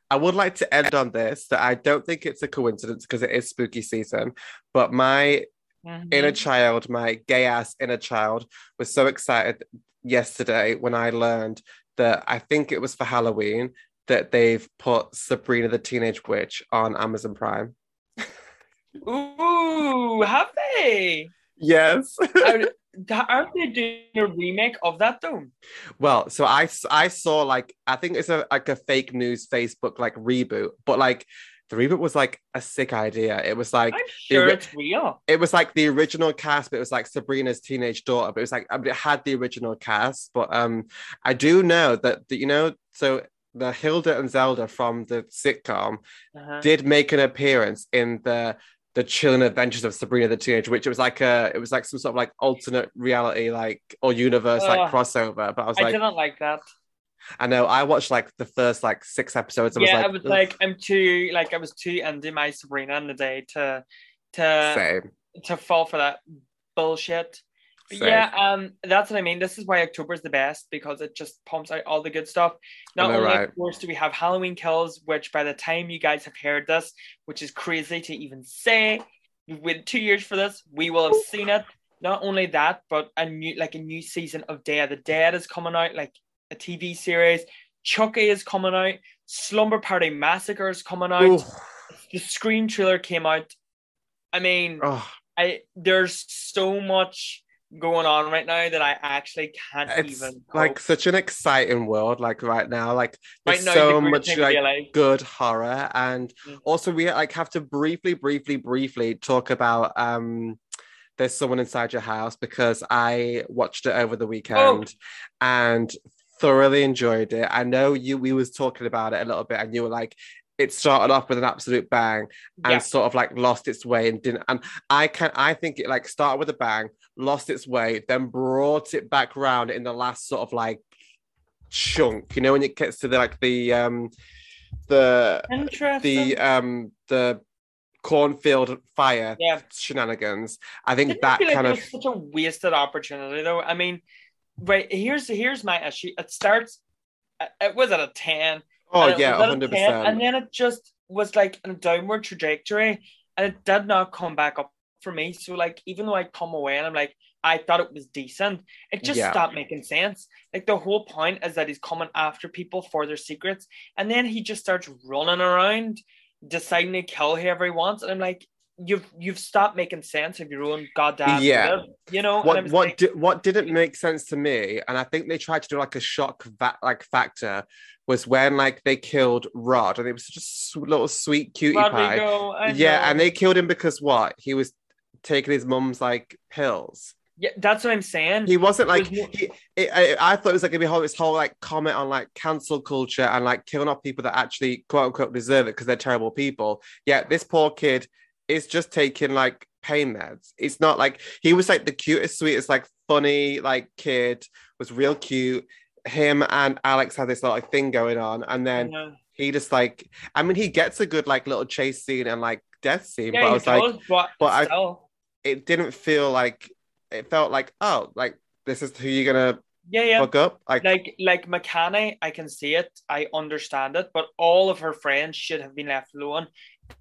I would like to end on this that I don't think it's a coincidence because it is spooky season, but my Mhm. inner child, my gay ass inner child, was so excited yesterday when I learned that I think it was for Halloween that they've put Sabrina the Teenage Witch on Amazon Prime. Ooh, have they? Yes. Are, aren't they doing a remake of that though? well, so I I saw like I think it's a like a fake news Facebook like reboot, but like the reboot was like a sick idea. It was like I'm sure ri- it's real. it was like the original cast, but it was like Sabrina's teenage daughter. But it was like I mean, it had the original cast. But um, I do know that the, you know so the Hilda and Zelda from the sitcom Uh-huh. did make an appearance in the the chilling adventures of Sabrina the teenage witch. It was like a it was like some sort of like alternate reality like or universe like crossover. But I was I like, I didn't like that. I know I watched like the first like six episodes. I was yeah, like, I was "Ugh, like, I'm too like I was too into my Sabrina in the day to to same. to fall for that bullshit. Yeah, um, that's what I mean. This is why October is the best because it just pumps out all the good stuff. Not only, right? of course, do we have Halloween Kills, which by the time you guys have heard this, which is crazy to even say, we've waited two years for this. We will have seen it. Not only that, but a new like a new season of Day of the Dead is coming out, like a TV series. Chucky is coming out. Slumber Party Massacre is coming out. Ooh, The Scream trailer came out. I mean, oh, I there's so much going on right now that I actually can't it's even like such an exciting world. Like right now, like right there's now. so the much time like good horror and Mm. also we like have to briefly briefly briefly talk about um there's someone inside your house because i watched it over the weekend Oh. and thoroughly enjoyed it i know you we was talking about it a little bit and you were like it started off with an absolute bang and Yeah. sort of like lost its way and didn't and i can i think it like started with a bang lost its way then brought it back round in the last sort of like chunk you know when it gets to the like the um the the um the cornfield fire yeah. shenanigans i think Didn't that feel like kind of such a wasted opportunity though. I mean, right here's here's my issue. It starts. It was at a ten. Oh and yeah was at a 100 10, and then it just was like a downward trajectory, and it did not come back up for me. So like, even though I come away and I'm like, I thought it was decent, it just Yeah. stopped making sense. Like the whole point is that he's coming after people for their secrets, and then he just starts running around, deciding to kill whoever he wants, and I'm like. You've you've stopped making sense of your own goddamn Yeah. you know. what what like, di- what didn't make sense to me and i think they tried to do like a shock va- like factor was when like they killed rod and it was just a little sweet cutie pie Rodrigo, I yeah know. and they killed him because what he was taking his mum's like pills yeah, that's what I'm saying. he wasn't like was he, it, I, I thought it was like gonna be whole this whole like comment on like cancel culture and like killing off people that actually quote unquote deserve it because they're terrible people. Yeah, this poor kid is just taking like pain meds. It's not like he was like the cutest, sweetest, like funny like kid was real cute. Him and Alex had this like thing going on, and then know. he just like I mean he gets a good like little chase scene and like death scene, Yeah, but I was like but, but I- it didn't feel like it felt like oh like this is who you're gonna yeah, yeah. fuck up like Like like Makani, I can see it, I understand it, but all of her friends should have been left alone.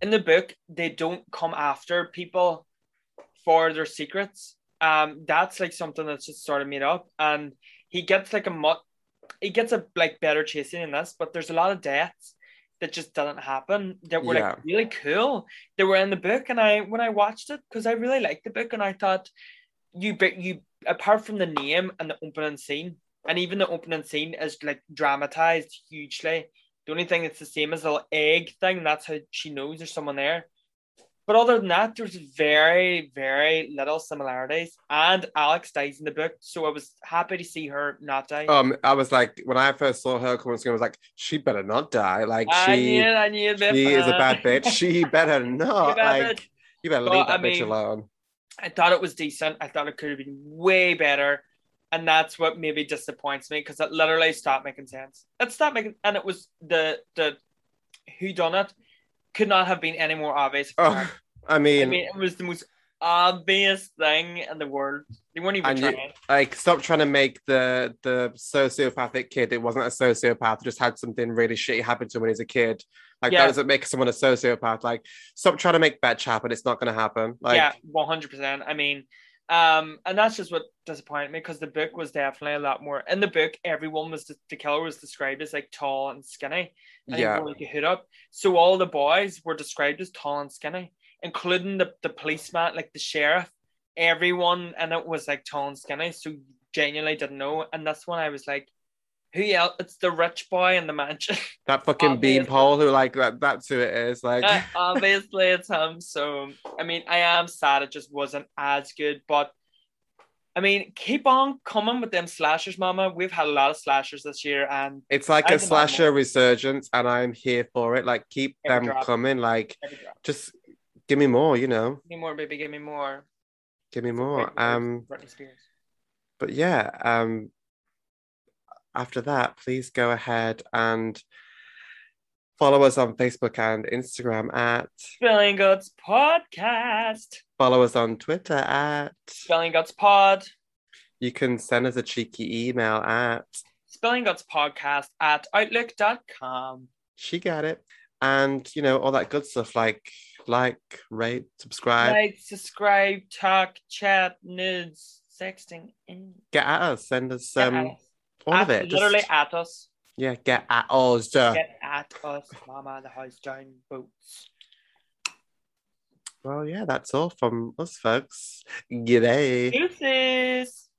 In the book, they don't come after people for their secrets. Um, that's like something that's just sort of made up, and he gets like a mut, he gets a like better chasing in this, but there's a lot of deaths that just didn't happen that were Yeah. like really cool. They were in the book, and I when I watched it because I really liked the book, and I thought you but you apart from the name and the opening scene, and even the opening scene is like dramatized hugely. The only thing that's the same is the little egg thing. That's how she knows there's someone there. But other than that, there's very, very little similarities. And Alex dies in the book, so I was happy to see her not die. um I was like when I first saw her come on screen I was like she better not die like I she knew it, I knew she is a bad bitch she better not bad like you better leave that I bitch mean, alone I thought it was decent. I thought it could have been way better. And that's what maybe disappoints me because it literally stopped making sense. It stopped making, and it was the the who done it could not have been any more obvious. oh I mean, I mean, it was the most obvious thing in the world. They weren't even And you- trying. like stop trying to make the the sociopathic kid it wasn't a sociopath just had something really shitty happen to him when he was a kid like Yeah. that doesn't make someone a sociopath like stop trying to make betch happen it's not going to happen like yeah, one hundred percent. I mean, um, and that's just what disappointed me because the book was definitely a lot more. In the book, everyone was the killer was described as like tall and skinny, and yeah like a hood up. So all the boys were described as tall and skinny. including the, the policeman, like the sheriff, everyone, and it was like tall and skinny, so genuinely didn't know. And that's when I was like, who else? It's the rich boy in the mansion. That fucking beanpole who like that that's who it is. Like Uh, Obviously, it's him. So, I mean, I am sad it just wasn't as good, but I mean, keep on coming with them slashers, mama. We've had a lot of slashers this year, and it's like I a slasher resurgence and I'm here for it. Like keep Every them drop. coming. Like just give me more, you know. Give me more, baby. Give me more. Give me more. Um Britney Spears. but yeah, um after that, please go ahead and follow us on Facebook and Instagram at Spilling Guts Podcast. follow us on Twitter at Spilling Guts Pod. you can send us a cheeky email at Spilling Guts Podcast at outlook.com. she got it and you know all that good stuff like like rate subscribe Like, subscribe, talk, chat, nudes, sexting. get at us send us um. All At- of it Literally Just- at us. yeah get at us. Get at us, Mama. The house down boots. well yeah that's all from us folks g'day Deuces.